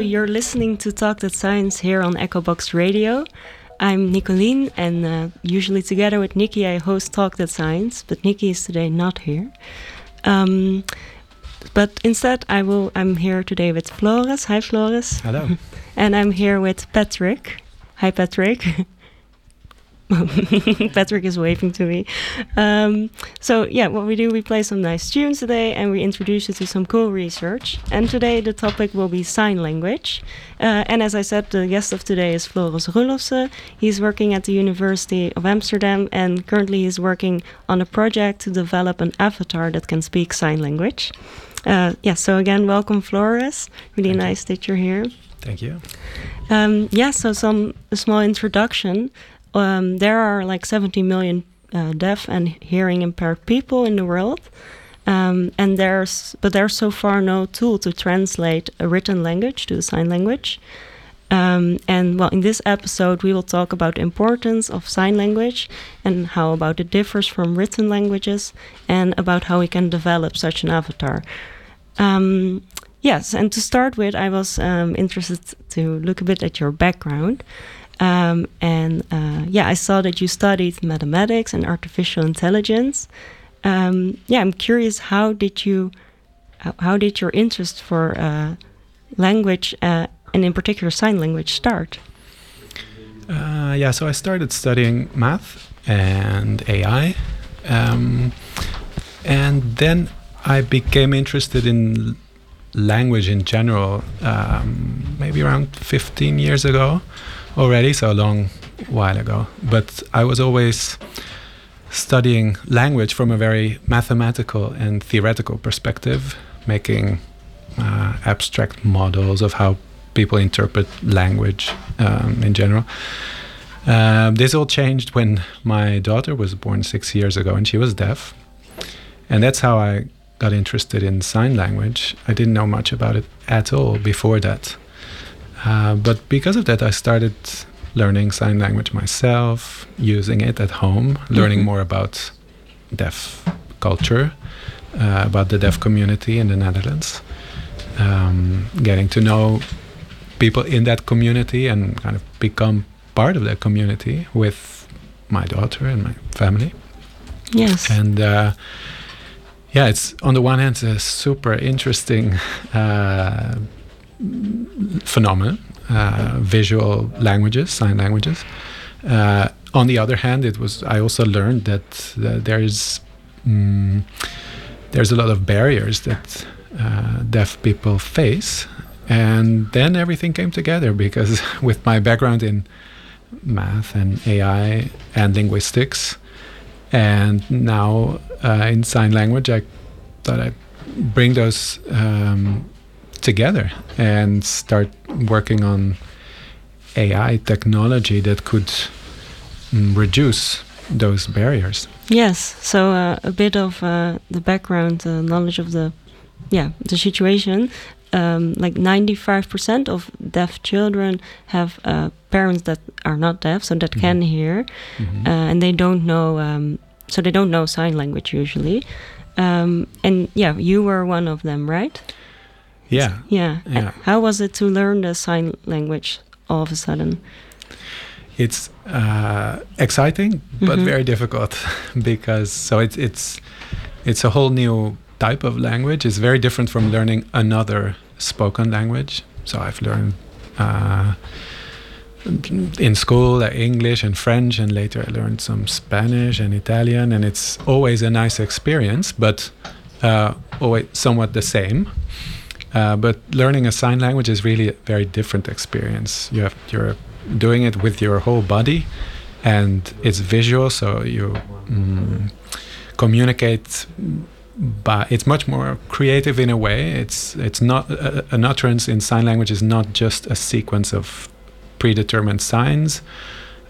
You're listening to Talk That Science here on Echobox Radio. I'm Nicolien, and uh, usually together with Nikki, I host Talk That Science, but Nikki is today not here. Um, but instead, I will. I'm here today with Floris. Hi, Floris. Hello. and I'm here with Patrick. Hi, Patrick. Patrick is waving to me. Um, so yeah, what we do, we play some nice tunes today, and we introduce you to some cool research. And today the topic will be sign language. Uh, and as I said, the guest of today is Floris Roelofsen. He's working at the University of Amsterdam, and currently he's working on a project to develop an avatar that can speak sign language. Uh, yeah, so again, welcome, Floris. Really Thank nice you. that you're here. Thank you. Um, yeah, so some a small introduction. Um, there are like 70 million uh, deaf and hearing impaired people in the world, um, and there's but there's so far no tool to translate a written language to a sign language. Um, and well, in this episode, we will talk about importance of sign language and how about it differs from written languages, and about how we can develop such an avatar. Um, yes, and to start with, I was um, interested to look a bit at your background. Um, and uh, yeah, I saw that you studied mathematics and artificial intelligence. Um, yeah, I'm curious. How did you, how, how did your interest for uh, language uh, and in particular sign language start? Uh, yeah, so I started studying math and AI, um, and then I became interested in language in general. Um, maybe around 15 years ago already, so a long while ago. But I was always studying language from a very mathematical and theoretical perspective, making uh, abstract models of how people interpret language um, in general. Um, this all changed when my daughter was born six years ago and she was deaf. And that's how I got interested in sign language. I didn't know much about it at all before that. Uh, but because of that, I started learning sign language myself, using it at home, learning Mhm. more about deaf culture, uh, about the deaf community in the Netherlands, um, getting to know people in that community and kind of become part of that community with my daughter and my family. Yes. And uh, yeah, it's on the one hand a super interesting uh, phenomenon, uh, visual languages, sign languages. Uh, on the other hand, it was I also learned that there's mm, there's a lot of barriers that uh, deaf people face, and then everything came together because with my background in math and AI and linguistics, and now uh, in sign language, I thought I'd bring those um, together and start working on AI technology that could mm, reduce those barriers. Yes, so uh, a bit of uh, the background uh, knowledge of the, yeah, the situation. Um, like ninety-five percent of deaf children have uh, parents that are not deaf, so that Mhm. can hear, Mhm. uh, and they don't know. Um, so they don't know sign language usually. Um, and yeah, you were one of them, right? Yeah, Yeah. Yeah. How was it to learn the sign language all of a sudden? it's uh, exciting but Mhm. very difficult because so it's it's it's a whole new type of language. It's very different from learning another spoken language. So I've learned uh, in school uh, English and French, and later I learned some Spanish and Italian, and it's always a nice experience, but uh, always somewhat the same. Uh, but learning a sign language is really a very different experience. You have you're doing it with your whole body, and it's visual, so you mm, communicate. But it's much more creative in a way. It's it's not uh, an utterance in sign language is not just a sequence of predetermined signs,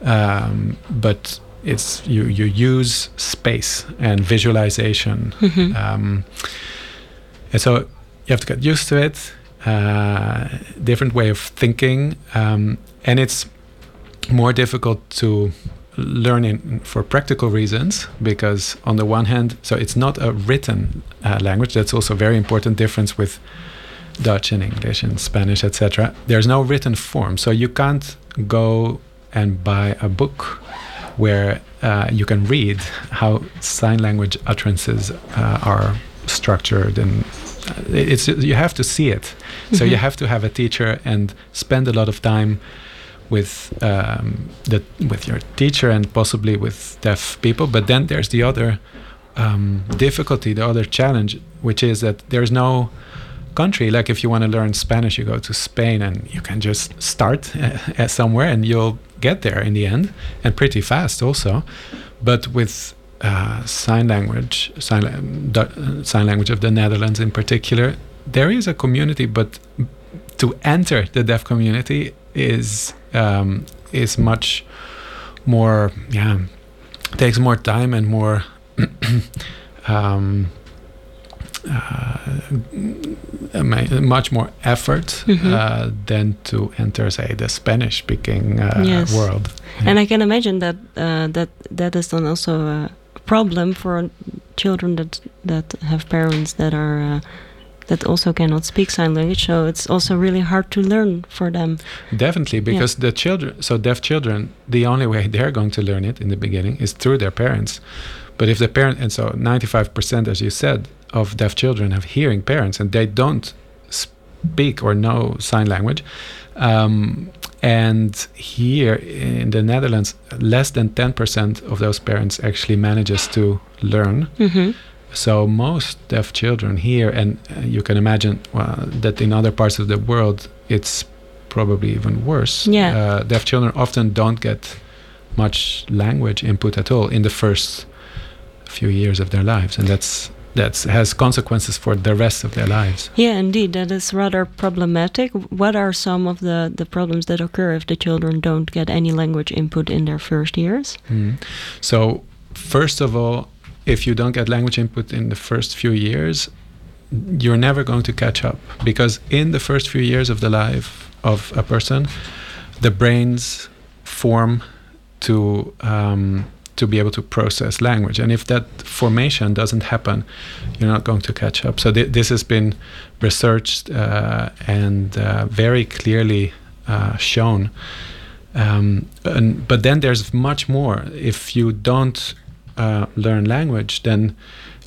um, but it's you you use space and visualization Mhm. um, and so you have to get used to it uh, different way of thinking um, and it's more difficult to learn in for practical reasons because on the one hand so it's not a written uh, language that's also a very important difference with Dutch and English and Spanish, etc. There's no written form, so you can't go and buy a book where uh, you can read how sign language utterances uh, are structured and it's you have to see it. So you Mhm. have to have a teacher and spend a lot of time with um, the with your teacher and possibly with deaf people. But then there's the other um, difficulty the other challenge which is that there's no country. Like if you want to learn spanish you go to spain and you can just start uh, somewhere and you'll get there in the end and pretty fast also. But with uh, sign language sign, la- uh, sign language of the netherlands in particular there is a community but to enter the deaf community is um, is much more yeah takes more time and more um, uh, much more effort Mhm. uh, than to enter, say, the Spanish-speaking uh, Yes. world. And I can imagine that uh, that that is then also a problem for children that that have parents that are uh, that also cannot speak sign language. So it's also really hard to learn for them. Definitely, because the children, so deaf children, the only way they're going to learn it in the beginning is through their parents. But if the parent, and so 95%, as you said, of deaf children have hearing parents and they don't speak or know sign language. Um, and here in the Netherlands, less than 10% of those parents actually manages to learn. hmm So most deaf children here, and uh, you can imagine well, that in other parts of the world, it's probably even worse. Yeah. Uh, deaf children often don't get much language input at all in the first few years of their lives, and that's that's has consequences for the rest of their lives. Yeah, indeed, that is rather problematic. What are some of the the problems that occur if the children don't get any language input in their first years? Mm. So first of all, if you don't get language input in the first few years, you're never going to catch up because in the first few years of the life of a person, the brains form to um, to be able to process language, and if that formation doesn't happen, you're not going to catch up. So th- this has been researched uh, and uh, very clearly uh, shown. Um, and, but then there's much more. If you don't uh, learn language, then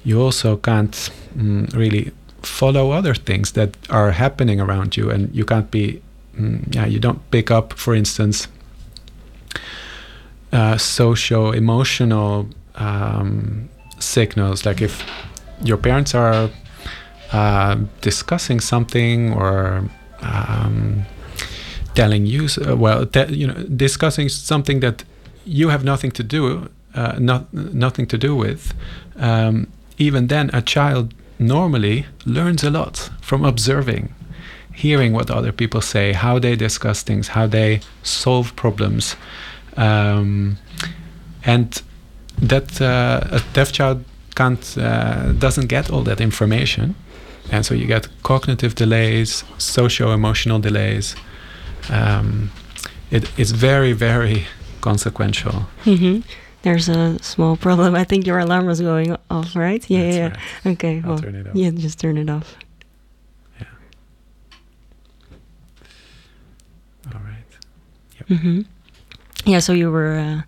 you also can't mm, really follow other things that are happening around you, and you can't be, mm, yeah, you don't pick up, for instance, uh, socio emotional um, signals. Like if your parents are uh, discussing something or um, telling you, uh, well, te- you know, discussing something that you have nothing to do, uh, not nothing to do with. Um, even then, a child normally learns a lot from observing, hearing what other people say, how they discuss things, how they solve problems, um, and that uh, a deaf child can't uh, doesn't get all that information, and so you get cognitive delays, socio-emotional delays. Um, it, it's very very consequential. hmm There's a small problem. I think your alarm was going off, right? Yeah, That's yeah. right. Okay, I'll well, turn it off. yeah, just turn it off. Yeah. All right. hmm Yeah, so you were uh,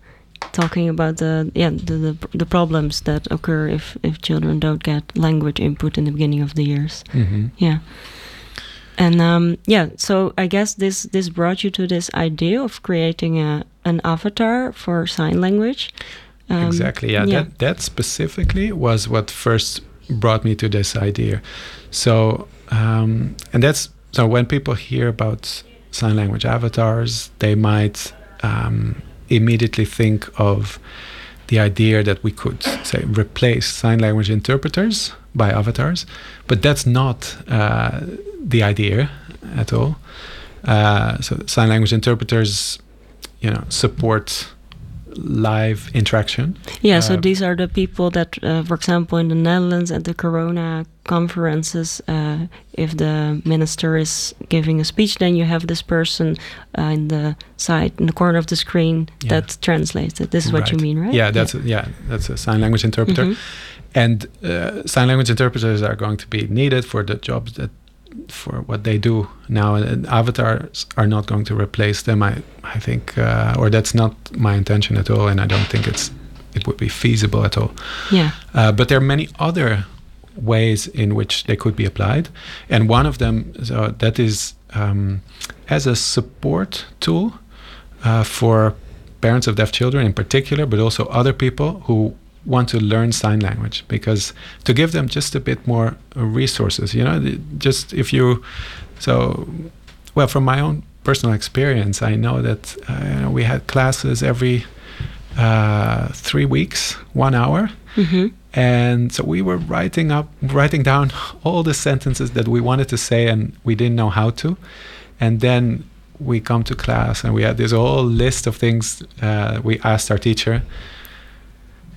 talking about the yeah the, the the problems that occur if if children don't get language input in the beginning of the years. hmm Yeah. And um, yeah, so I guess this this brought you to this idea of creating a an avatar for sign language. Um, exactly. Yeah, yeah. That that specifically was what first brought me to this idea. So, um, and that's so when people hear about sign language avatars, they might um, immediately think of the idea that we could say replace sign language interpreters by avatars, but that's not uh, the idea at all. Uh, so sign language interpreters, you know, support live interaction. Yeah, so Uh, these are the people that, uh, for example, in the Netherlands at the Corona conferences, uh, if the minister is giving a speech, then you have this person uh, in the side, in the corner of the screen Yeah. that translates it. This is what you mean, right? Yeah, that's A, yeah, that's a sign language interpreter. Mhm. And uh, sign language interpreters are going to be needed for the jobs that for what they do now. And avatars are not going to replace them. I I think, uh, or that's not my intention at all, and I don't think it's it would be feasible at all. Yeah. Uh, but there are many other ways in which they could be applied, and one of them so that is um, as a support tool uh, for parents of deaf children in particular, but also other people who want to learn sign language because to give them just a bit more resources you know just if you so well from my own personal experience i know that uh, we had classes every uh, three weeks one hour Mm-hmm. and so we were writing up writing down all the sentences that we wanted to say and we didn't know how to and then we come to class and we had this whole list of things uh, we asked our teacher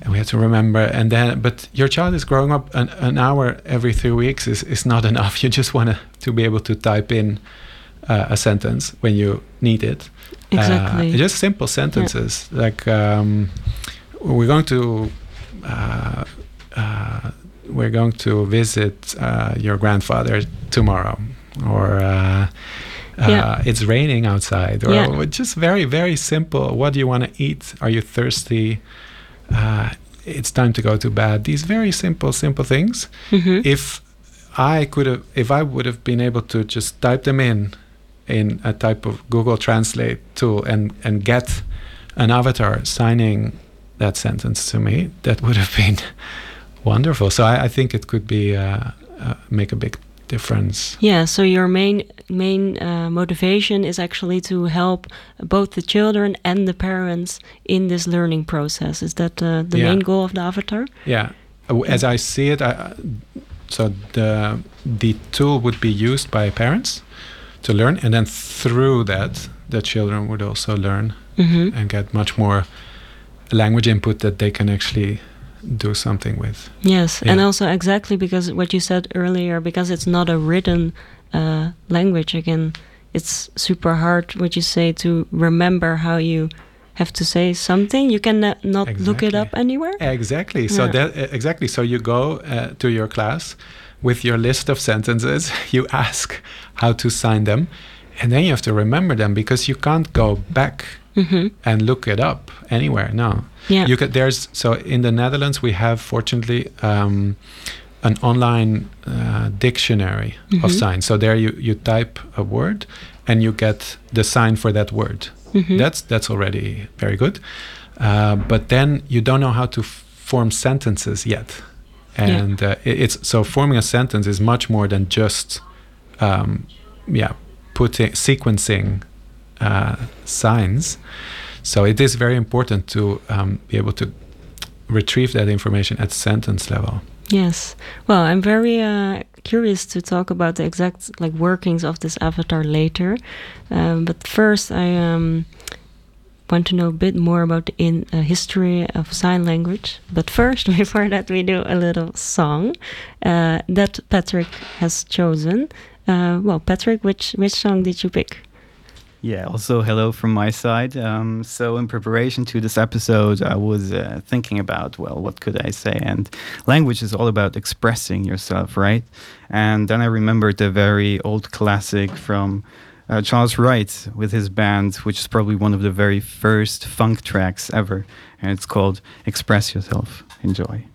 and we had to remember. And then but your child is growing up an, an hour every three weeks is, is not enough. You just want to, to be able to type in uh, a sentence when you need it. Exactly. uh, just simple sentences like um, we're going to uh, uh, we're going to visit uh, your grandfather tomorrow. Or uh, Yeah. uh, it's raining outside. Or Yeah. just very very simple. What do you want to eat? Are you thirsty uh, it's time to go to bed. These very simple simple things. Mm-hmm. if i could have if i would have been able to just type them in in a type of google translate tool and and get an avatar signing that sentence to me that would have been wonderful. So i, I think it could be uh, uh, make a big difference Yeah, so your main main uh, motivation is actually to help both the children and the parents in this learning process. Is that uh, the Yeah. main goal of the avatar? Yeah, Uh, as I see it, I, so the the tool would be used by parents to learn, and then through that, the children would also learn Mm-hmm. and get much more language input that they can actually do something with. Yes, and also exactly because what you said earlier, because it's not a written uh, language. Again, it's super hard. What you say to remember how you have to say something. You can not, not look it up anywhere. Exactly. So Yeah. that uh, exactly. So you go uh, to your class with your list of sentences. You ask how to sign them, and then you have to remember them because you can't go back Mm-hmm. and look it up anywhere. No. Yeah. You could. There's so in the Netherlands we have fortunately um, an online uh, dictionary of Mhm. signs. So there you you type a word and you get the sign for that word. Mhm. That's that's already very good. Uh, but then you don't know how to f- form sentences yet, Yeah. and uh, it, it's so forming a sentence is much more than just um, yeah putting sequencing uh, signs. So it is very important to um, be able to retrieve that information at sentence level. Yes. Well, I'm very uh, curious to talk about the exact like workings of this avatar later. Um, but first, I um, want to know a bit more about the in uh, history of sign language. But first, before that, we do a little song uh, that Patrick has chosen. Uh, well, Patrick, which which song did you pick? Yeah, also hello from my side. Um, so, in preparation to this episode, I was uh, thinking about, well, what could I say? And language is all about expressing yourself, right? And then I remembered the very old classic from uh, Charles Wright with his band, which is probably one of the very first funk tracks ever. And it's called Express Yourself. Enjoy.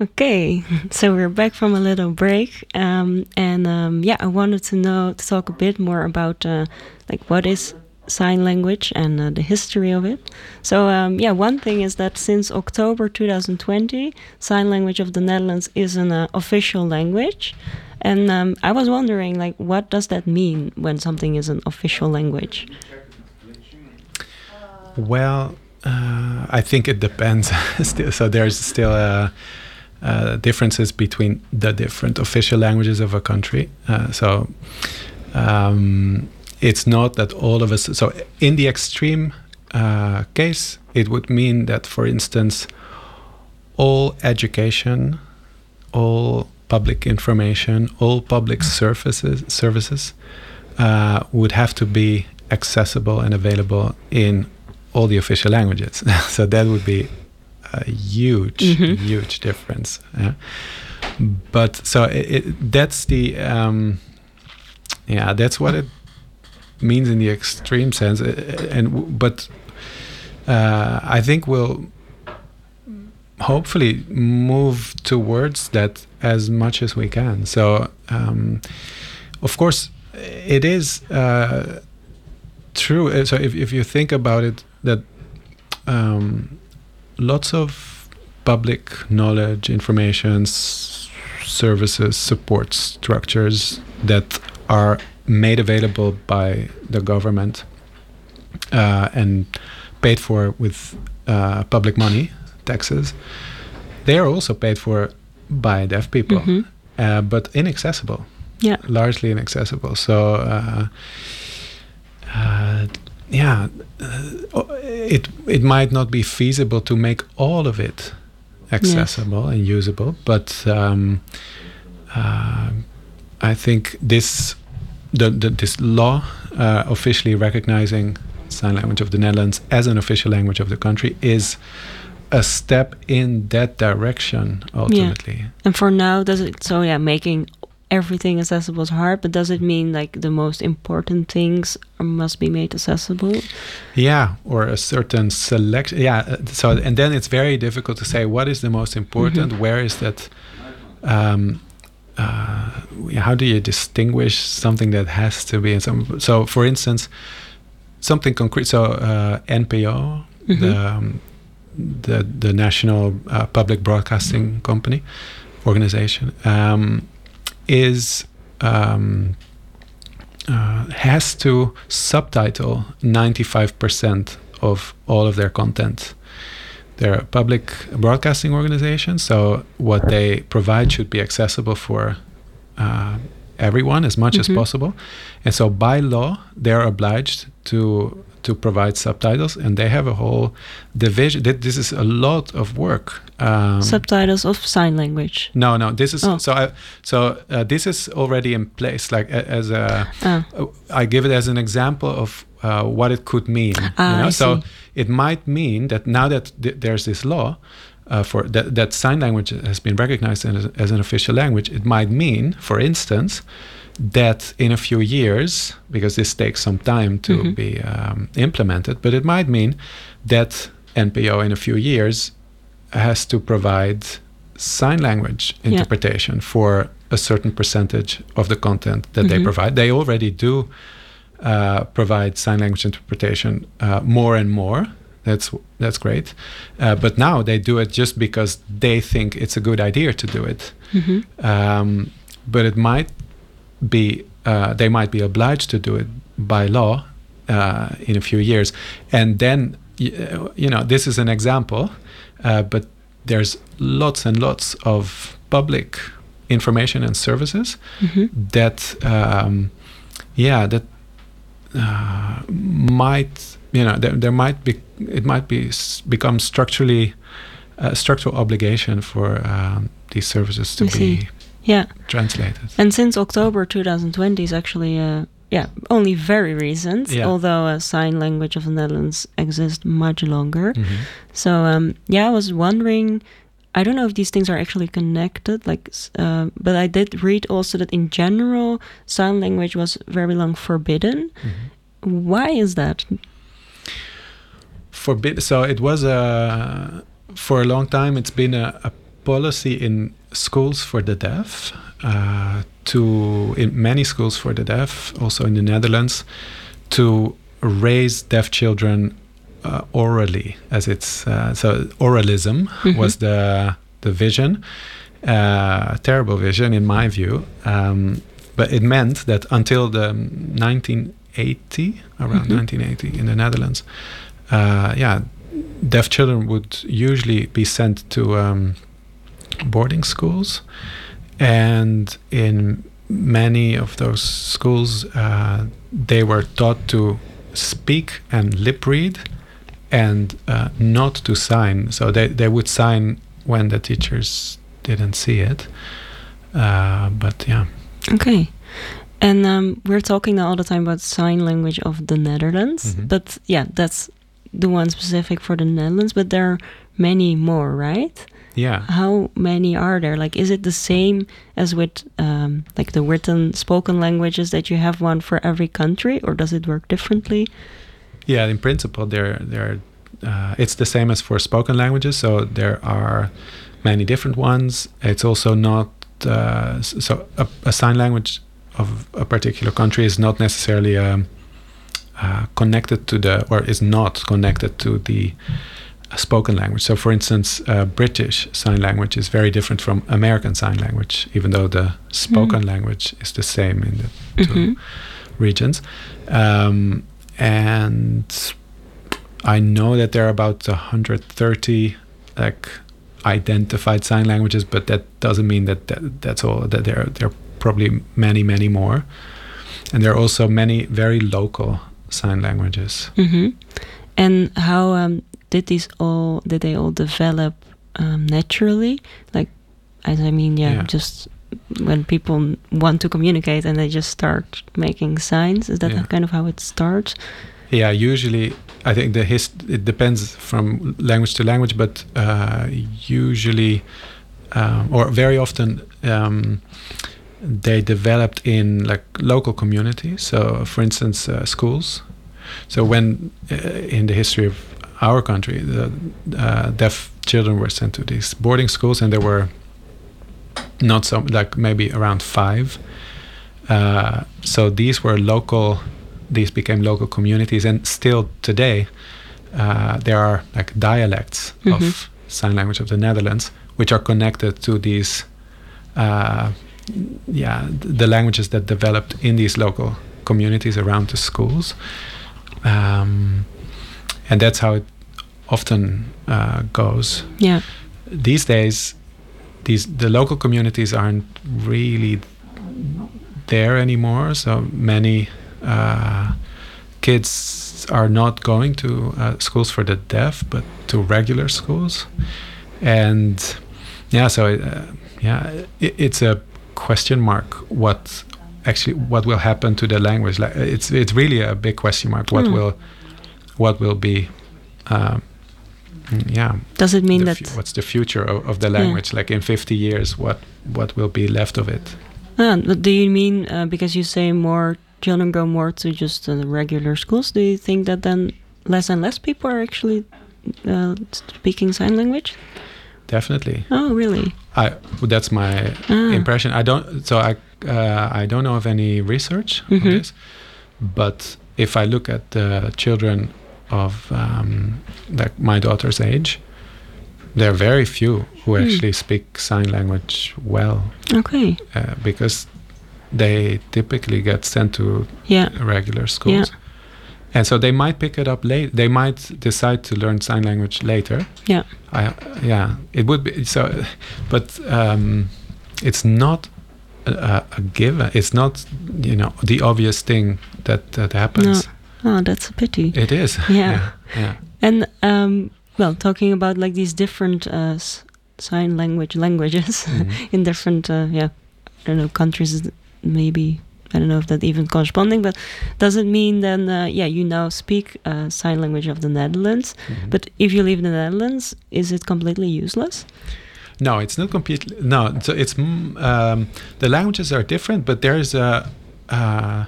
Okay, so we're back from a little break, um, and um, yeah, I wanted to know to talk a bit more about uh, like what is sign language and uh, the history of it. So um, yeah, one thing is that since October 2020, sign language of the Netherlands is an uh, official language, and um, I was wondering like what does that mean when something is an official language? Well, uh, I think it depends. so there's still uh, uh, differences between the different official languages of a country. Uh, so um, it's not that all of us. So in the extreme uh, case, it would mean that, for instance, all education, all public information, all public services services uh, would have to be accessible and available in all the official languages. so that would be a huge, Mhm. huge difference. yeah. But so it, it, that's the um, yeah, that's what it means in the extreme sense. And but uh, I think we'll hopefully move towards that as much as we can. So, um, of course, it is uh, true. Uh, So, if, if you think about it, that um, lots of public knowledge, information, s- services, support structures that are made available by the government uh, and paid for with uh, public money, taxes, they are also paid for by deaf people, Mhm. uh, but inaccessible, Yeah. largely inaccessible. So, uh, yeah, uh, it it might not be feasible to make all of it accessible and usable, but um, uh, I think this the, the this law uh, officially recognizing sign language of the Netherlands as an official language of the country is a step in that direction ultimately. And for now, does it so? Yeah, making everything accessible is hard, but does it mean like the most important things must be made accessible? Yeah, or a certain selection. Yeah, uh, so and then it's very difficult to say what is the most important. Mm-hmm. Where is that? Um, uh, how do you distinguish something that has to be in some? So, for instance, something concrete. So, uh, NPO, Mhm. the um, the the National uh, Public Broadcasting Company organization, um, is um, uh, has to subtitle 95% of all of their content. They're a public broadcasting organization, so what they provide should be accessible for uh, everyone as much as Mhm. possible. And so, by law, they're obliged to to provide subtitles, and they have a whole division. Th- This is a lot of work. Um, Subtitles of sign language. no, no. This is Oh. so. I, so uh, this is already in place. Like as a, Ah, uh, I give it as an example of uh, what it could mean. Ah, you know? So it might mean that now that th- there's this law uh, for that, that sign language has been recognized as, as an official language, it might mean, for instance, that in a few years, because this takes some time to Mhm. be um, implemented, but it might mean that NPO in a few years has to provide sign language Yeah. interpretation for a certain percentage of the content that they Mhm. provide. They already do uh, provide sign language interpretation uh, more and more. That's that's great, uh, but now they do it just because they think it's a good idea to do it. mhm. Um, but it might be uh, they might be obliged to do it by law uh, in a few years, and then uh, you know this is an example, uh, but there's lots and lots of public information and services Mhm. that um, yeah that uh, might you know there, there might be it might be become structurally a structural obligation for um, these services to I be see. Yeah. translated And since October 2020 is actually, uh, yeah, only very recent, Yeah. although a sign language of the Netherlands exists much longer. Mhm. So, um, yeah, I was wondering. I don't know if these things are actually connected, like, uh, but I did read also that in general, sign language was very long forbidden. Mhm. Why is that? forbid so it was a for a long time it's been a, a policy in schools for the deaf uh, to in many schools for the deaf also in the netherlands to raise deaf children uh, orally as it's uh, so oralism was the the vision uh, terrible vision in my view um, but it meant that until the 1980 around Mhm. 1980 in the netherlands uh, yeah, deaf children would usually be sent to um, boarding schools, and in many of those schools, uh, they were taught to speak and lip read, and uh, not to sign. So they they would sign when the teachers didn't see it. Uh, but yeah, Okay. And um, we're talking now all the time about sign language of the Netherlands, Mhm. but yeah, that's the one specific for the Netherlands. But there are many more, right? Yeah. How many are there? Like, is it the same as with um, like the written spoken languages that you have one for every country, or does it work differently? Yeah, in principle, there there uh, it's the same as for spoken languages. So there are many different ones. It's also not uh, so a, a sign language of a particular country is not necessarily um, uh, connected to the or is not connected to the spoken language. So, for instance, uh, British Sign Language is very different from American Sign Language, even though the spoken language is the same in the 2 Mhm. regions. Um, and I know that there are about 130 like identified sign languages, but that doesn't mean that, that that's all. That there there are probably many many more, and there are also many very local sign languages. hmm And how um, did these all did they all develop um, naturally? Like, as I mean, yeah, Yeah. just when people want to communicate and they just start making signs. Is that Yeah. kind of how it starts? yeah, usually I think the hist it depends from language to language, but uh, usually um, or very often um, they developed in like local communities. So, for instance, uh, schools. So when uh, in the history of our country, the uh, deaf children were sent to these boarding schools, and there were not so like maybe around five. Uh, so these were local. These became local communities, and still today, uh, there are like dialects Mhm. of sign language of the Netherlands, which are connected to these, uh, yeah, th- the languages that developed in these local communities around the schools, um, and that's how it often uh, goes Yeah. these days these the local communities aren't really there anymore so many uh, kids are not going to uh, schools for the deaf but to regular schools and yeah so uh, yeah it, it's a question mark what actually what will happen to the language like it's it's really a big question mark what Hmm. will what will be um, yeah Does it mean the that? what's the future of, of the language like in 50 years what what will be left of it Ah, do you mean uh, because you say more children go more to just uh, regular schools? Do you think that then less and less people are actually uh, speaking sign language? definitely Oh, really? i that's my Ah. impression i don't so i uh, i don't know of any research Mhm. on this but if i look at the children of um, like my daughter's age there are very few who Hmm. actually speak sign language well Okay. uh, because they typically get sent to Yeah. regular schools. And so they might pick it up late. They might decide to learn sign language later. Yeah. I, yeah, it would be so, but um, it's not a, a a given. It's not you know the obvious thing that that happens. Oh, that's a pity. It is. Yeah. yeah. yeah. And um, well, talking about like these different uh, s- sign language languages Mhm. in different uh, yeah, I don't know countries. Maybe I don't know if that even corresponding, but does it mean then uh, yeah you now speak uh, sign language of the Netherlands? Mhm. But if you live in the Netherlands, is it completely useless? No, it's not completely. No, so it's mm, um, the languages are different, but there's a. Uh,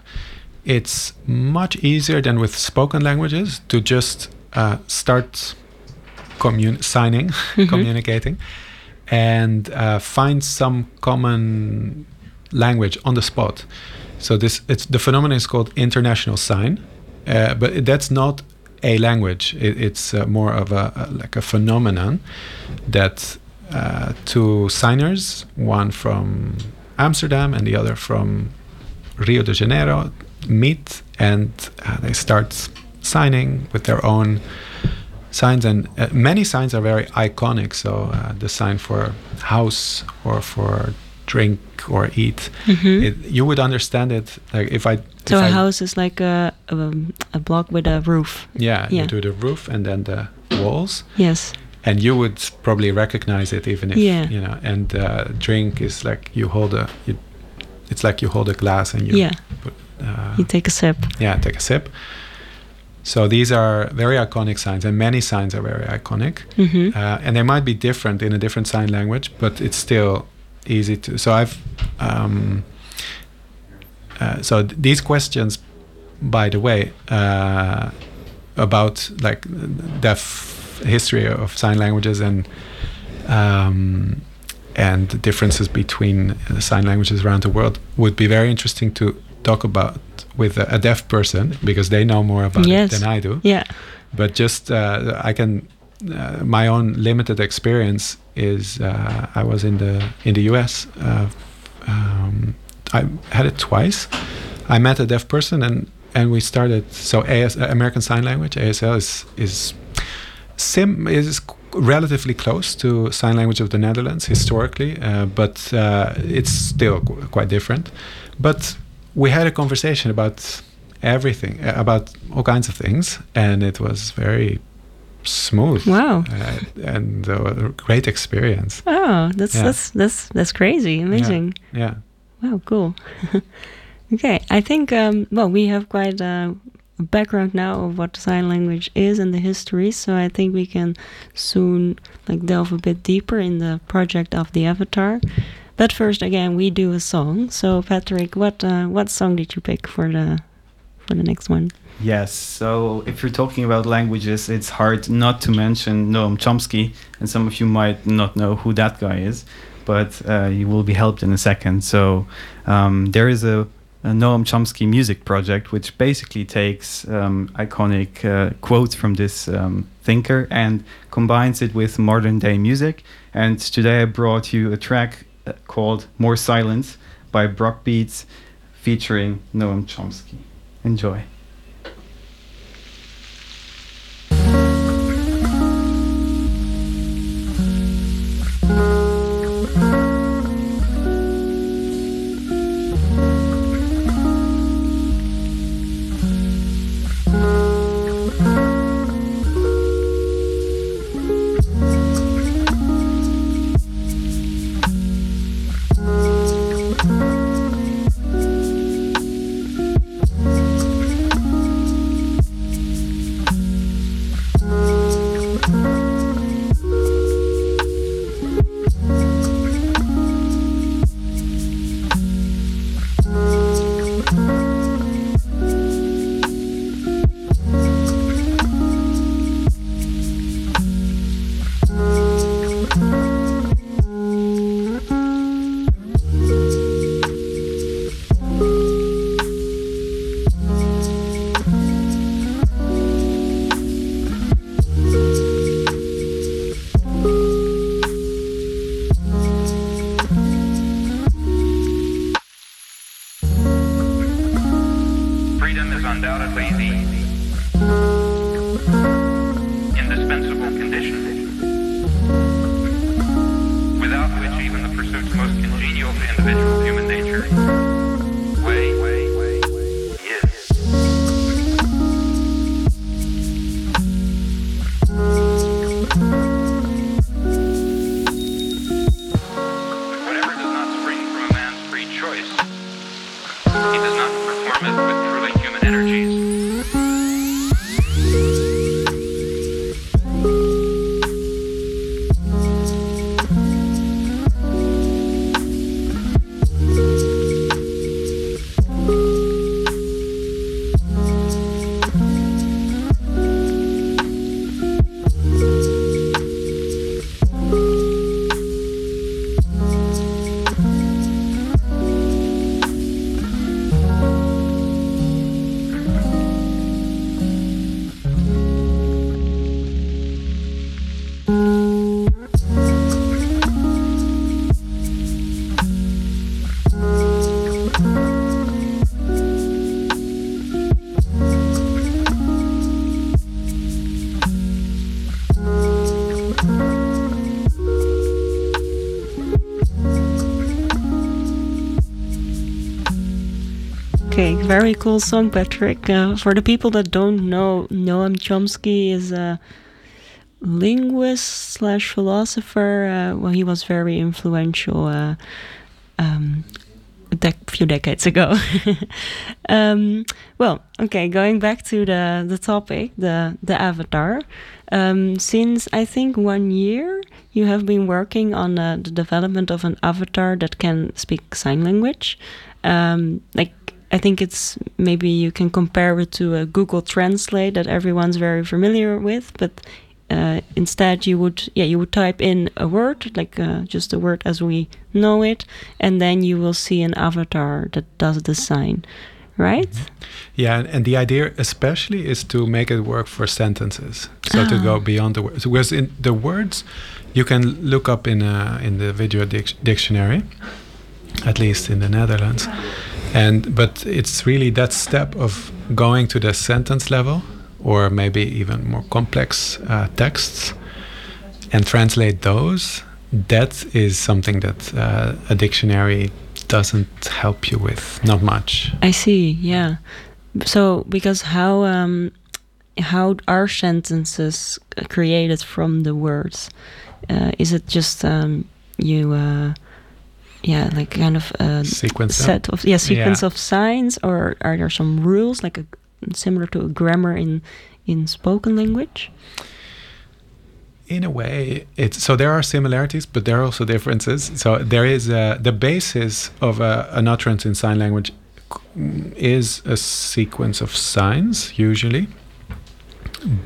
it's much easier than with spoken languages to just uh, start commun- signing, Mhm. communicating, and uh, find some common language on the spot. So this it's the phenomenon is called international sign, uh, but that's not a language. It, it's uh, more of a, a like a phenomenon that uh, two signers, one from Amsterdam and the other from Rio de Janeiro, meet and uh, they start signing with their own signs. And uh, many signs are very iconic. So uh, the sign for house or for drink or eat, Mhm. it, you would understand it like if I. so if a I- house is like a um, a block with a roof. Yeah, Yeah. you do the roof and then the walls. Yes. and you would probably recognize it even if Yeah. you know and uh, drink is like you hold a you, it's like you hold a glass and you yeah. put, uh, You take a sip. yeah take a sip. So these are very iconic signs and many signs are very iconic. Hmm uh, and they might be different in a different sign language but it's still easy to so i've um, uh, so th- these questions by the way uh, about like deaf history of sign languages and um, and differences between sign languages around the world would be very interesting to talk about with a, a deaf person because they know more about Yes. it than I do Yeah. but just uh, I can uh, my own limited experience is uh, I was in the in the U.S. Uh, um, I had it twice. I met a deaf person and and we started so AS American Sign Language ASL is is sim is relatively close to sign language of the Netherlands historically, uh, but uh, it's still qu- quite different. But we had a conversation about everything, uh, about all kinds of things, and it was very smooth. Wow. Uh, and uh, a great experience. Oh, that's Yeah. that's that's that's crazy. Amazing. Yeah. Wow, cool. okay, I think um, well we have quite uh, background now of what sign language is and the history. So I think we can soon like delve a bit deeper in the project of the avatar. But first, again, we do a song. So Patrick, what uh, what song did you pick for the for the next one? Yes, so if you're talking about languages, it's hard not to mention Noam Chomsky, and some of you might not know who that guy is, but uh, you will be helped in a second. So um, there is a, a, Noam Chomsky music project, which basically takes um, iconic uh, quotes from this um, thinker and combines it with modern day music. And today I brought you a track called More Silence by Brock Beats featuring Noam Chomsky. Enjoy. Very cool song, Patrick. Uh, for the people that don't know, Noam Chomsky is a linguist slash philosopher. Uh, well, he was very influential uh, um, a few decades ago. um, well, okay, going back to the the topic, the the avatar. Um, since I think one year, you have been working on uh, the development of an avatar that can speak sign language. Um, like I think it's maybe you can compare it to a Google Translate that everyone's very familiar with, but uh, instead you would yeah you would type in a word like uh, just a word as we know it, and then you will see an avatar that does the sign, right? Mm-hmm. Yeah, and the idea especially is to make it work for sentences, so ah. to go ah. beyond the words. Because in the words, you can look up in a, in the video dic- dictionary, at least in the Netherlands and but it's really that step of going to the sentence level or maybe even more complex uh, texts and translate those that is something that uh, a dictionary doesn't help you with not much. I see yeah. So because how um, how are sentences created from the words? Uh, is it just um, you uh, yeah like kind of a sequence set of yeah sequence yeah. of signs or are there some rules like a similar to a grammar in in spoken language? in a way it's so there are similarities but there are also differences so there is a, the basis of a, an utterance in sign language is a sequence of signs usually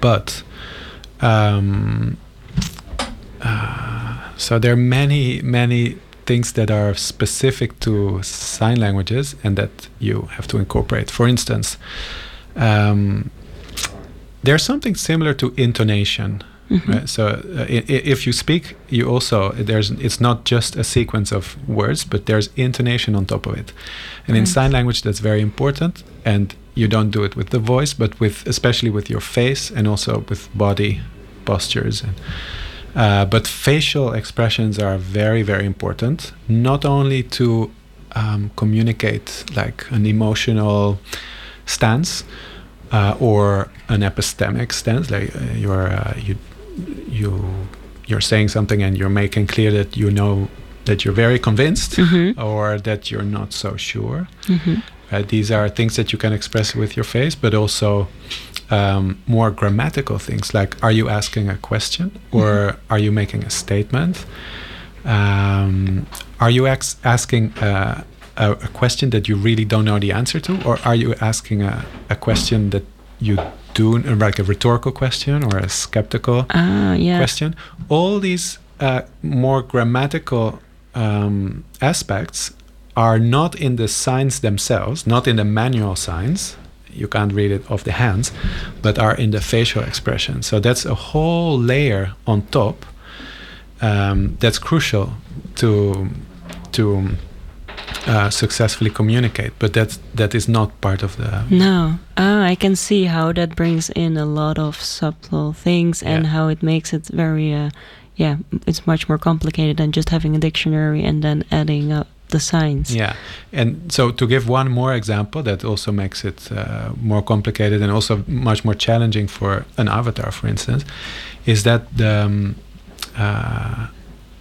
but um, uh, so there are many many things that are specific to sign languages and that you have to incorporate for instance um, there's something similar to intonation Mm-hmm. Right? So uh, i- if you speak, you also there's it's not just a sequence of words, but there's intonation on top of it. And in sign language, that's very important. And you don't do it with the voice, but with especially with your face and also with body postures. And, uh, but facial expressions are very very important, not only to um, communicate like an emotional stance uh, or an epistemic stance, like uh, you're uh, you you you're saying something and you're making clear that you know that you're very convinced Mhm. or that you're not so sure. Mhm. Uh, these are things that you can express with your face, but also um, more grammatical things like are you asking a question or are you making a statement? Um, are you ex- asking uh, a, a question that you really don't know the answer to, or are you asking a, a question that you do, like a rhetorical question or a skeptical Ah, yeah. question. All these uh, more grammatical um, aspects are not in the signs themselves, not in the manual signs. You can't read it off the hands, but are in the facial expression. So that's a whole layer on top um, that's crucial to to uh, successfully communicate. But that that is not part of the No. Ah, I can see how that brings in a lot of subtle things and Yeah. how it makes it very, uh, yeah, it's much more complicated than just having a dictionary and then adding up the signs. Yeah, and so to give one more example that also makes it uh, more complicated and also much more challenging for an avatar, for instance, is that the um, uh,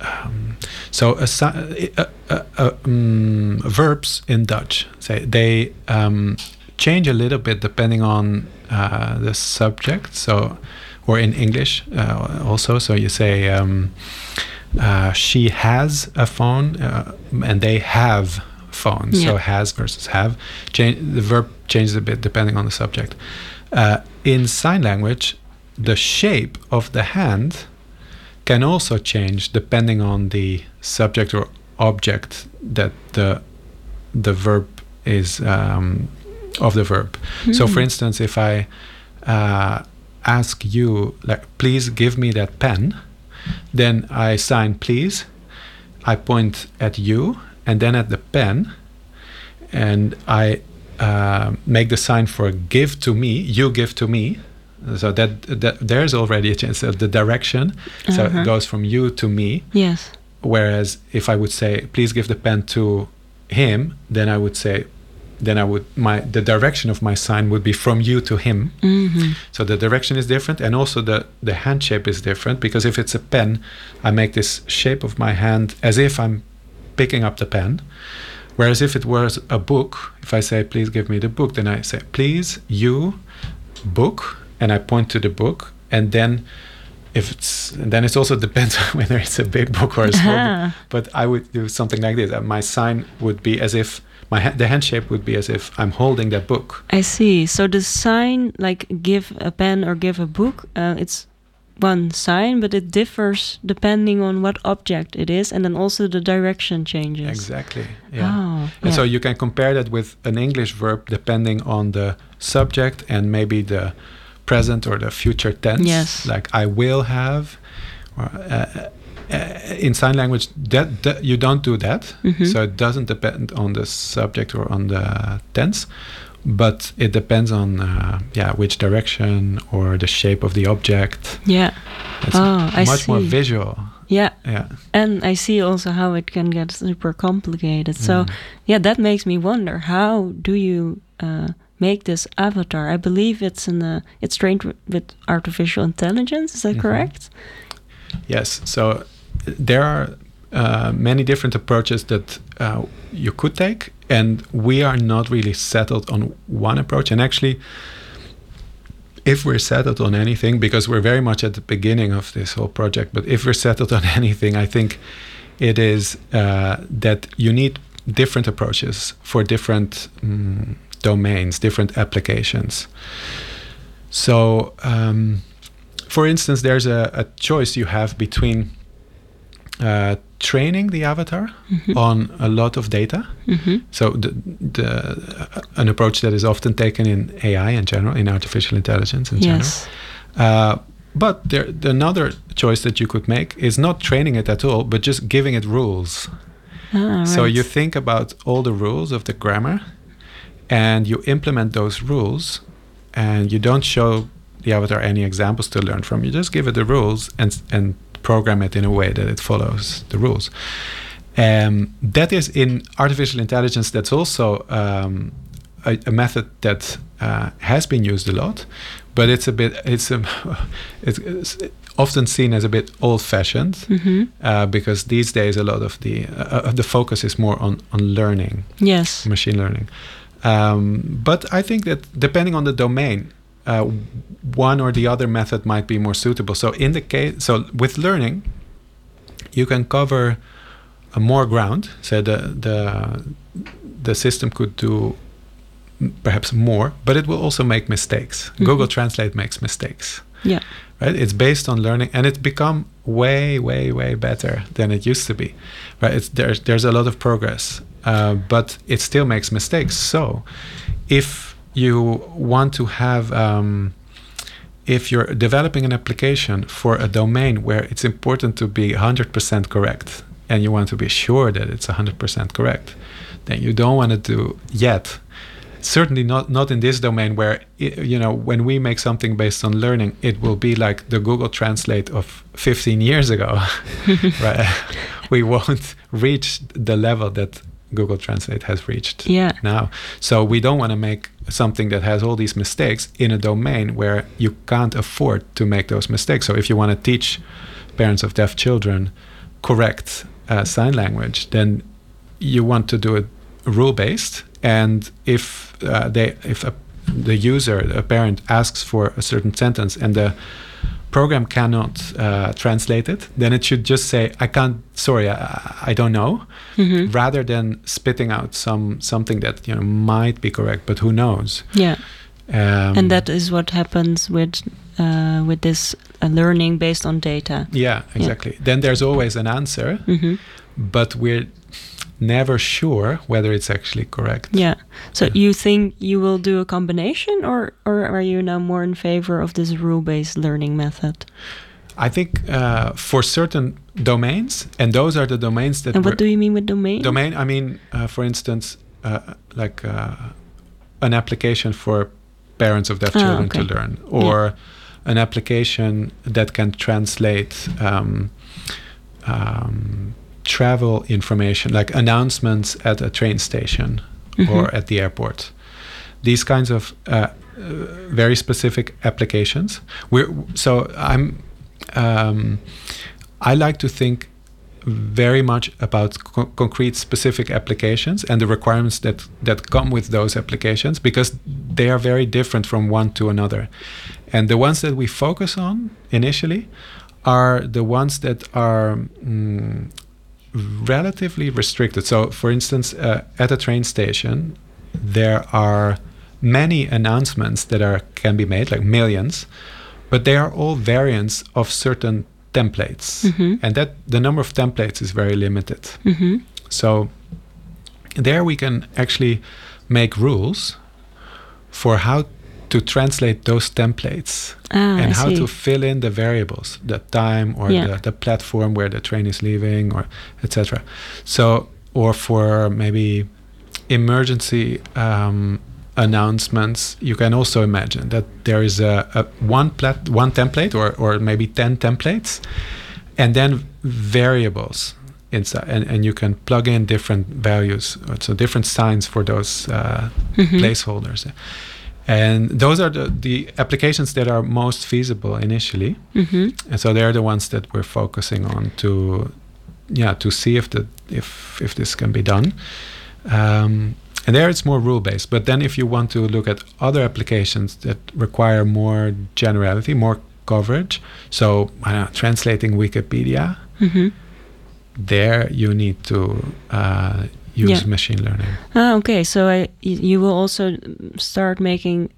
um, so a, uh, uh, um, verbs in Dutch say they um, change a little bit depending on uh, the subject. So, or in English uh, also. So you say. Um, uh, she has a phone uh, and they have phones. So has versus have. Change, the verb changes a bit depending on the subject. Uh, in sign language, the shape of the hand can also change depending on the subject or object that the the verb is um, of the verb. So, for Hmm. instance, if I uh, ask you, like, please give me that pen, then I sign please. I point at you and then at the pen, and I uh, make the sign for give to me. You give to me. So that, that there's already a chance of the direction. So Uh-huh. it goes from you to me. Yes. Whereas if I would say please give the pen to him, then I would say then I would my the direction of my sign would be from you to him. hmm So the direction is different, and also the the hand shape is different because if it's a pen, I make this shape of my hand as if I'm picking up the pen. Whereas if it was a book, if I say please give me the book, then I say please you book, and I point to the book, and then if it's then it also depends on whether it's a big book or a small book. But I would do something like this. My sign would be as if my ha- the hand shape would be as if I'm holding that book. I see. So the sign, like give a pen or give a book, uh, it's one sign, but it differs depending on what object it is, and then also the direction changes. Exactly. Yeah. Oh, And yeah. so you can compare that with an English verb depending on the subject and maybe the present or the future tense. Yes. Like I will have. Or, uh, uh, in sign language, that, that you don't do that. Mhm. So it doesn't depend on the subject or on the tense, but it depends on uh, yeah which direction or the shape of the object. yeah, It's Oh, I much more visual. yeah. Yeah. And I see also how it can get super complicated. So, Mm. yeah, that makes me wonder how do you uh, make this avatar? I believe it's in a, it's trained with artificial intelligence. Is that Mhm. correct? Yes. So there are uh, many different approaches that uh, you could take, and we are not really settled on one approach. And actually, if we're settled on anything, because we're very much at the beginning of this whole project, but if we're settled on anything, I think it is uh, that you need different approaches for different mm, domains, different applications. So, um, for instance, there's a, a, choice you have between uh, training the avatar mm-hmm. on a lot of data. Mm-hmm. So, the, the uh, an approach that is often taken in AI in general, in artificial intelligence in yes. general. Uh, but there, the another choice that you could make is not training it at all, but just giving it rules. Ah, so right. you think about all the rules of the grammar, and you implement those rules, and you don't show the avatar any examples to learn from. You just give it the rules and and program it in a way that it follows the rules. Um, that is in artificial intelligence. That's also um, a, a, method that uh, has been used a lot, but it's a bit it's a it's, it's often seen as a bit old-fashioned mm-hmm. uh, because these days a lot of the uh, the focus is more on on learning yes machine learning um, but I think that depending on the domain uh, one or the other method might be more suitable. So in the case so with learning you can cover more ground. So the the the system could do perhaps more but it will also make mistakes. Mm-hmm. google translate makes mistakes. Yeah. Right? It's based on learning and it's become way way way better than it used to be. Right? It's there's there's a lot of progress uh, but it still makes mistakes. So if you want to have um, if you're developing an application for a domain where it's important to be 100% correct and you want to be sure that it's 100% correct then you don't want to do yet. Certainly not not in this domain where it, you know when we make something based on learning it will be like the google translate of 15 years ago right? We won't reach the level that google translate has reached yeah. now. So we don't want to make something that has all these mistakes in a domain where you can't afford to make those mistakes. So if you want to teach parents of deaf children correct uh, sign language then you want to do it rule based and if uh, they if a, the user a parent asks for a certain sentence and the program cannot uh, translate it then it should just say i can't sorry i, I don't know mm-hmm. rather than spitting out some something that you know might be correct but who knows yeah um, and that is what happens with uh, with this uh, learning based on data yeah exactly yeah. then there's always an answer mm-hmm. but we're never sure whether it's actually correct. Yeah. So yeah. you think you will do a combination, or or are you now more in favor of this rule-based learning method? I think uh, for certain domains, and those are the domains that. And what do you mean with domain? Domain. I mean, uh, for instance, uh, like uh, an application for parents of deaf ah, children okay. to learn, or yeah. an application that can translate. Um, um, travel information, like announcements at a train station mm-hmm. or at the airport. These kinds of uh, uh, very specific applications. We're, so I'm, um, I like to think very much about co- concrete specific applications and the requirements that that come with those applications because they are very different from one to another and the ones that we focus on initially are the ones that are mm, relatively restricted. So, for instance, uh, at a train station, there are many announcements that are can be made, like millions, but they are all variants of certain templates, mm-hmm. and that the number of templates is very limited. Mm-hmm. So, there we can actually make rules for how to translate those templates ah, and I how see. to fill in the variables, the time or yeah. the, the platform where the train is leaving or etc. So or for maybe emergency um, announcements, you can also imagine that there is a, a one plat one template or or maybe ten templates, and then variables inside, and, and you can plug in different values, so different signs for those uh, mm-hmm. placeholders and those are the, the applications that are most feasible initially mm-hmm. and so they're the ones that we're focusing on to yeah to see if the if if this can be done. Um, and there it's more rule based. But then if you want to look at other applications that require more generality, more coverage, so know, translating Wikipedia, hmm there you need to uh, use Yeah. machine learning. Ah, okay. So I, you will also start making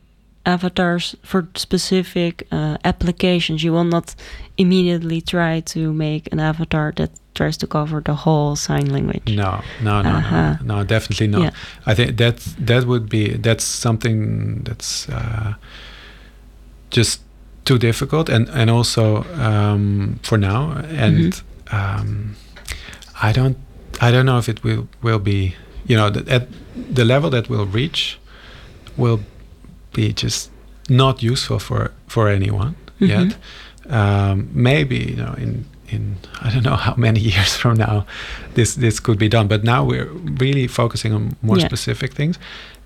avatars for specific uh, applications. You will not immediately try to make an avatar that tries to cover the whole sign language. No, no, no, Uh-huh. no, no, definitely not. Yeah. I think that that would be that's something that's uh, just too difficult, and and also um, for now, and Mm-hmm. um, I don't I don't know if it will will be you know at the level that we'll reach will be just not useful for for anyone Mhm. yet. Um, maybe you know in in I don't know how many years from now this this could be done. But now we're really focusing on more Yeah. specific things.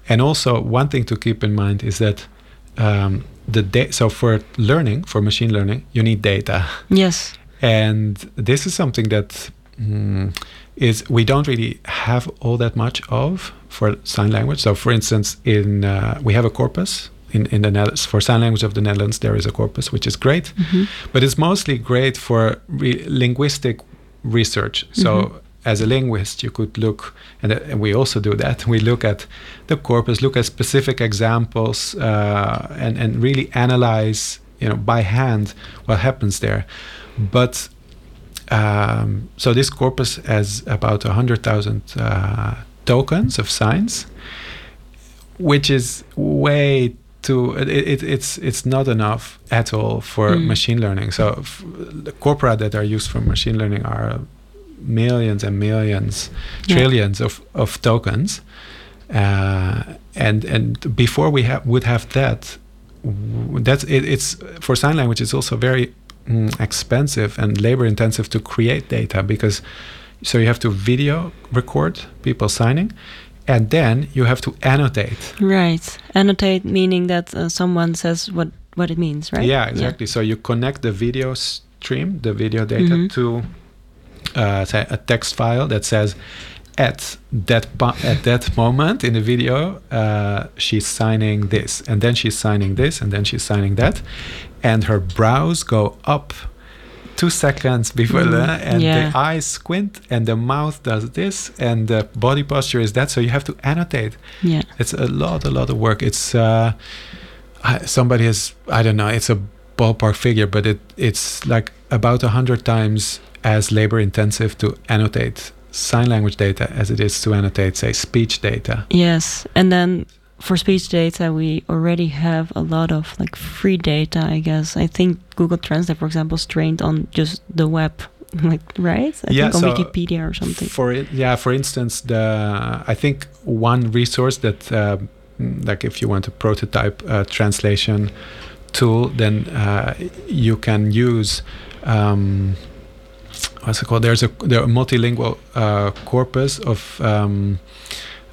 And also one thing to keep in mind is that um, the da- so for learning for machine learning you need data, Yes. and this is something that mm, is we don't really have all that much of for sign language. So for instance, in uh, we have a corpus. In, in the Netherlands, for sign language of the Netherlands, there is a corpus, which is great hmm but it's mostly great for re- linguistic research. So, Mhm. as a linguist, you could look, and, uh, and we also do that. We look at the corpus, look at specific examples, uh, and and really analyze, you know, by hand what happens there. But um, so this corpus has about a hundred thousand uh, tokens of signs, which is way too. It, it, it's it's not enough at all for Mm. machine learning. So f- the corpora that are used for machine learning are millions and millions, Yeah. trillions of of tokens, uh, and and before we have would have that, that's it, it's for sign language. It's also very expensive and labor intensive to create data because so you have to video record people signing and then you have to annotate Right. Annotate meaning that uh, someone says what what it means, right? yeah exactly so you connect the video stream the video data Mhm. to uh, say a text file that says at that po- at that moment in the video uh, she's signing this and then she's signing this and then she's signing that and her brows go up two seconds before Mm, that and yeah. the eyes squint and the mouth does this and the body posture is that so you have to annotate Yeah. it's a lot a lot of work it's uh somebody has i don't know it's a ballpark figure but it it's like about a hundred times as labor intensive to annotate sign language data as it is to annotate say speech data Yes, and then for speech data, we already have a lot of like free data. I guess I think Google Translate, for example, is trained on just the web, like right? I Yeah, think on so Wikipedia or something. for it yeah for instance the i think one resource that uh, like if you want to prototype a translation tool then uh, you can use um, what's it called there's a there a multilingual uh, corpus of um,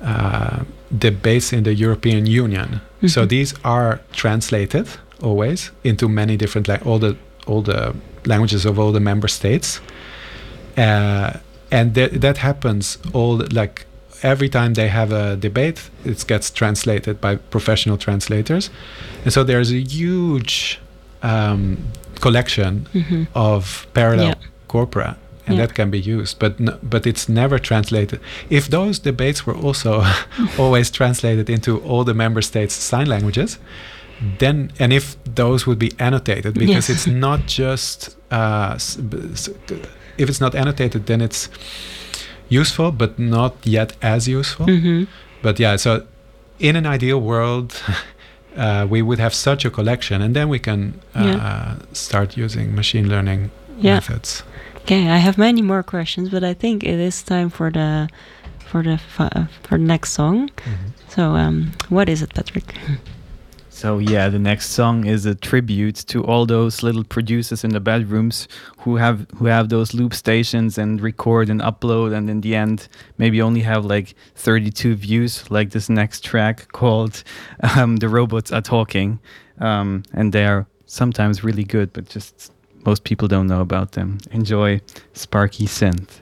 uh, debates in the european union so Mhm. these are translated always into many different la- all the all the languages of all the member states uh, and that that happens all like every time they have a debate it gets translated by professional translators and so there's a huge um, collection Mhm. of parallel Yeah. corpora and Yeah. that can be used but but it's never translated if those debates were also always translated into all the member states sign languages then and if those would be annotated because Yes. it's not just uh, s- b- s- if it's not annotated then it's useful but not yet as useful hmm but yeah so in an ideal world uh, we would have such a collection and then we can uh, Yeah. start using machine learning Yeah. methods Okay, I have many more questions, but I think it is time for the for the for the next song. So, um, what is it, Patrick? So yeah, the next song is a tribute to all those little producers in the bedrooms who have who have those loop stations and record and upload and in the end maybe only have like 32 views like this next track called um, "The Robots Are Talking," um, and they are sometimes really good, but just most people don't know about them. Enjoy Sparky Synth.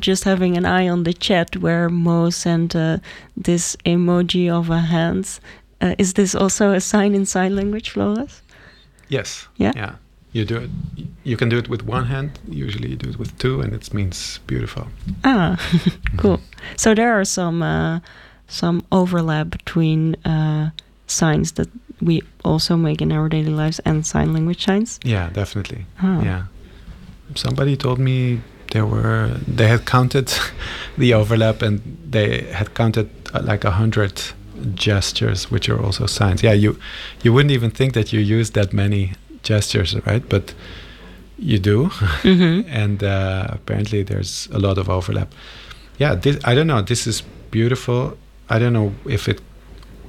Just having an eye on the chat where Mo sent uh, this emoji of a hand. Uh, is this also a sign in sign language, Floris? Yes. Yeah? Yeah. You do it. You can do it with one hand. Usually, you do it with two, and it means beautiful. Ah, cool. So there are some uh, some overlap between uh, signs that we also make in our daily lives and sign language signs. Yeah, definitely. Oh. Yeah. Somebody told me there were they had counted the overlap and they had counted uh, like a hundred gestures, which are also signs. Yeah, you you wouldn't even think that you use that many gestures, right? But you do, hmm and uh, apparently there's a lot of overlap. Yeah, this, I don't know. This is beautiful. I don't know if it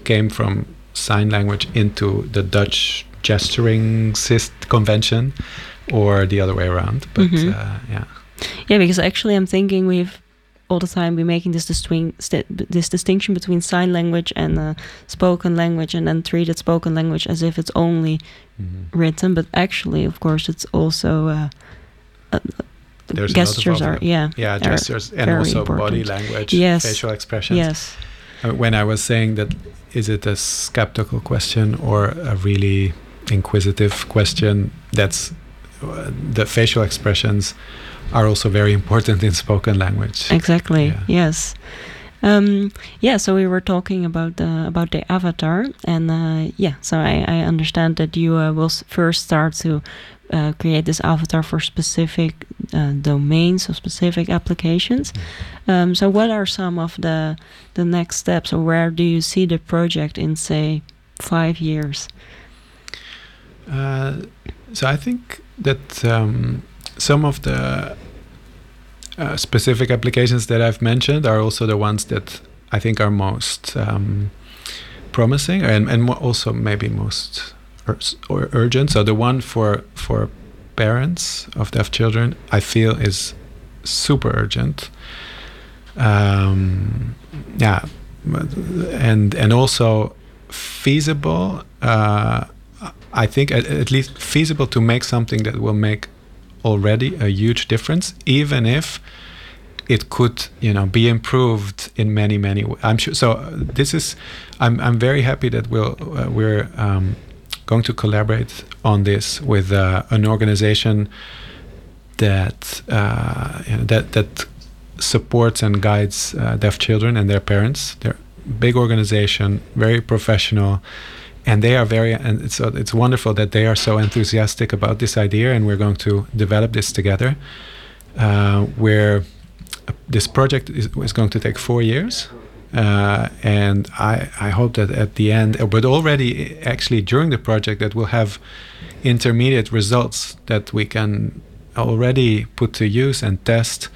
came from sign language into the Dutch gesturing syst convention or the other way around. But Mhm. uh, yeah, Yeah, because actually, I'm thinking we've all the time we're making this distinct this distinction between sign language and uh, spoken language, and then treated spoken language as if it's only Mhm. written, but actually, of course, it's also uh, uh, There's a lot of gestures are yeah yeah, gestures and also body language, Yes. facial expressions. yes Uh, when I was saying that, is it a skeptical question or a really inquisitive question? That's uh, the facial expressions are also very important in spoken language. exactly Yeah. yes. Um, yeah, so we were talking about the about the avatar, and uh, yeah, so I, I understand that you uh, will first start to uh, create this avatar for specific uh, domains or specific applications. Um, so, what are some of the the next steps, or where do you see the project in, say, five years? Uh, so I think that um, some of the uh, specific applications that I've mentioned are also the ones that I think are most um, promising and, and also maybe most ur- or urgent. So the one for for parents of deaf children, I feel is super urgent. Um, yeah, and and also feasible. Uh, I think at, at least feasible to make something that will make already a huge difference, even if it could, you know, be improved in many, many. ways. I'm sure. So uh, this is, I'm, I'm very happy that we'll, uh, we're um, going to collaborate on this with uh, an organization that uh, that that supports and guides uh, deaf children and their parents. They're big organization, very professional and they are very and it's uh, it's wonderful that they are so enthusiastic about this idea and we're going to develop this together uh, where uh, this project is, is going to take four years uh, and I, I hope that at the end uh, but already actually during the project that we'll have intermediate results that we can already put to use and test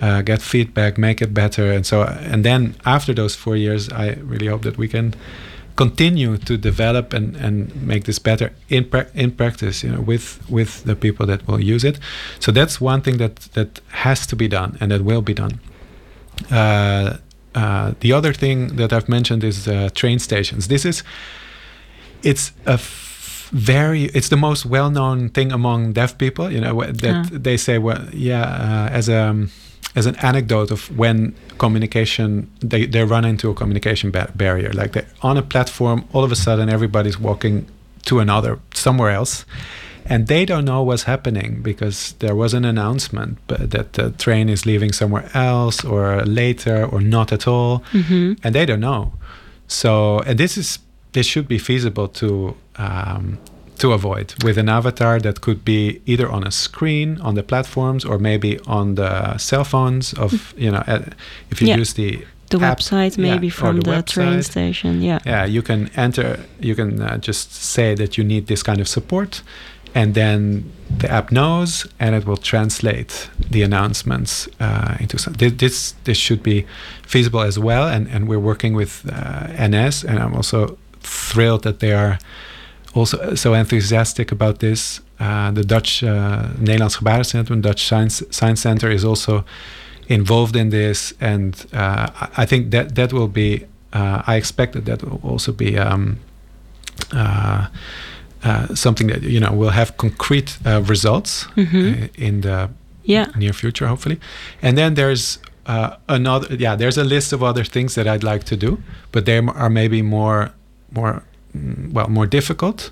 uh, get feedback make it better and so and then after those four years I really hope that we can continue to develop and, and make this better in pra- in practice you know with with the people that will use it. So that's one thing that that has to be done and that will be done. Uh, uh, the other thing that I've mentioned is uh, train stations. This is it's a f- very it's the most well-known thing among deaf people you know that Ah. they say well yeah uh, as a um, as an anecdote of when communication they, they run into a communication ba- barrier. Like they're on a platform all of a sudden everybody's walking to another somewhere else and they don't know what's happening because there was an announcement that the train is leaving somewhere else or later or not at all hmm and they don't know. So and this is this should be feasible to um, to avoid with an avatar that could be either on a screen on the platforms or maybe on the cell phones of you know if you Yeah. use the The app, website, maybe or from the, train station. Yeah. yeah you can enter you can uh, just say that you need this kind of support and then the app knows and it will translate the announcements uh, into some this this should be feasible as well and and we're working with uh, NS and I'm also thrilled that they are also so enthusiastic about this uh, the Dutch uh, Nederlands Gebarencentrum Dutch Science Science Center is also involved in this and uh, I- think that that will be uh, I expect that that will also be um, uh, uh, something that you know will have concrete uh, results Mhm. uh, in the Yeah. near future, hopefully. And then there's uh, another. Yeah, there's a list of other things that I'd like to do, but they are maybe more, more, well, more difficult,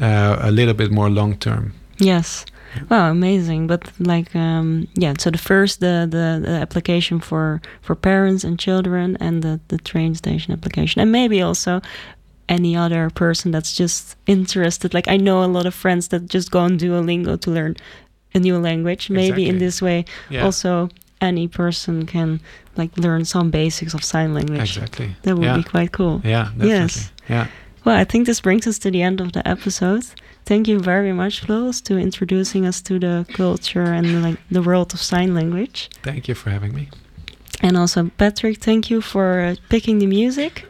uh, a little bit more long term. Yes. Wow, amazing. But like, um, yeah. So the first, the, the the application for for parents and children, and the the train station application, and maybe also any other person that's just interested. Like I know a lot of friends that just go on Duolingo to learn a new language. Maybe in this way, Yeah. also any person can like learn some basics of sign language. Exactly. That would yeah. be quite cool. Yeah. Definitely. Yes. Yeah. Well, I think this brings us to the end of the episode. Thank you very much, Floris, to introducing us to the culture and like the world of sign language. Thank you for having me. And also, Patrick, thank you for uh, picking the music.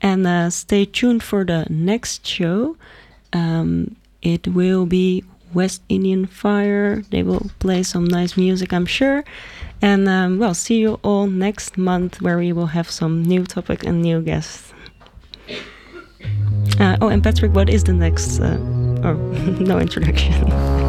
And uh, stay tuned for the next show. Um, it will be West Indian Fire. They will play some nice music, I'm sure. And um, well, see you all next month where we will have some new topic and new guests. Uh, oh, and Patrick, what is the next? Uh, oh, no introduction.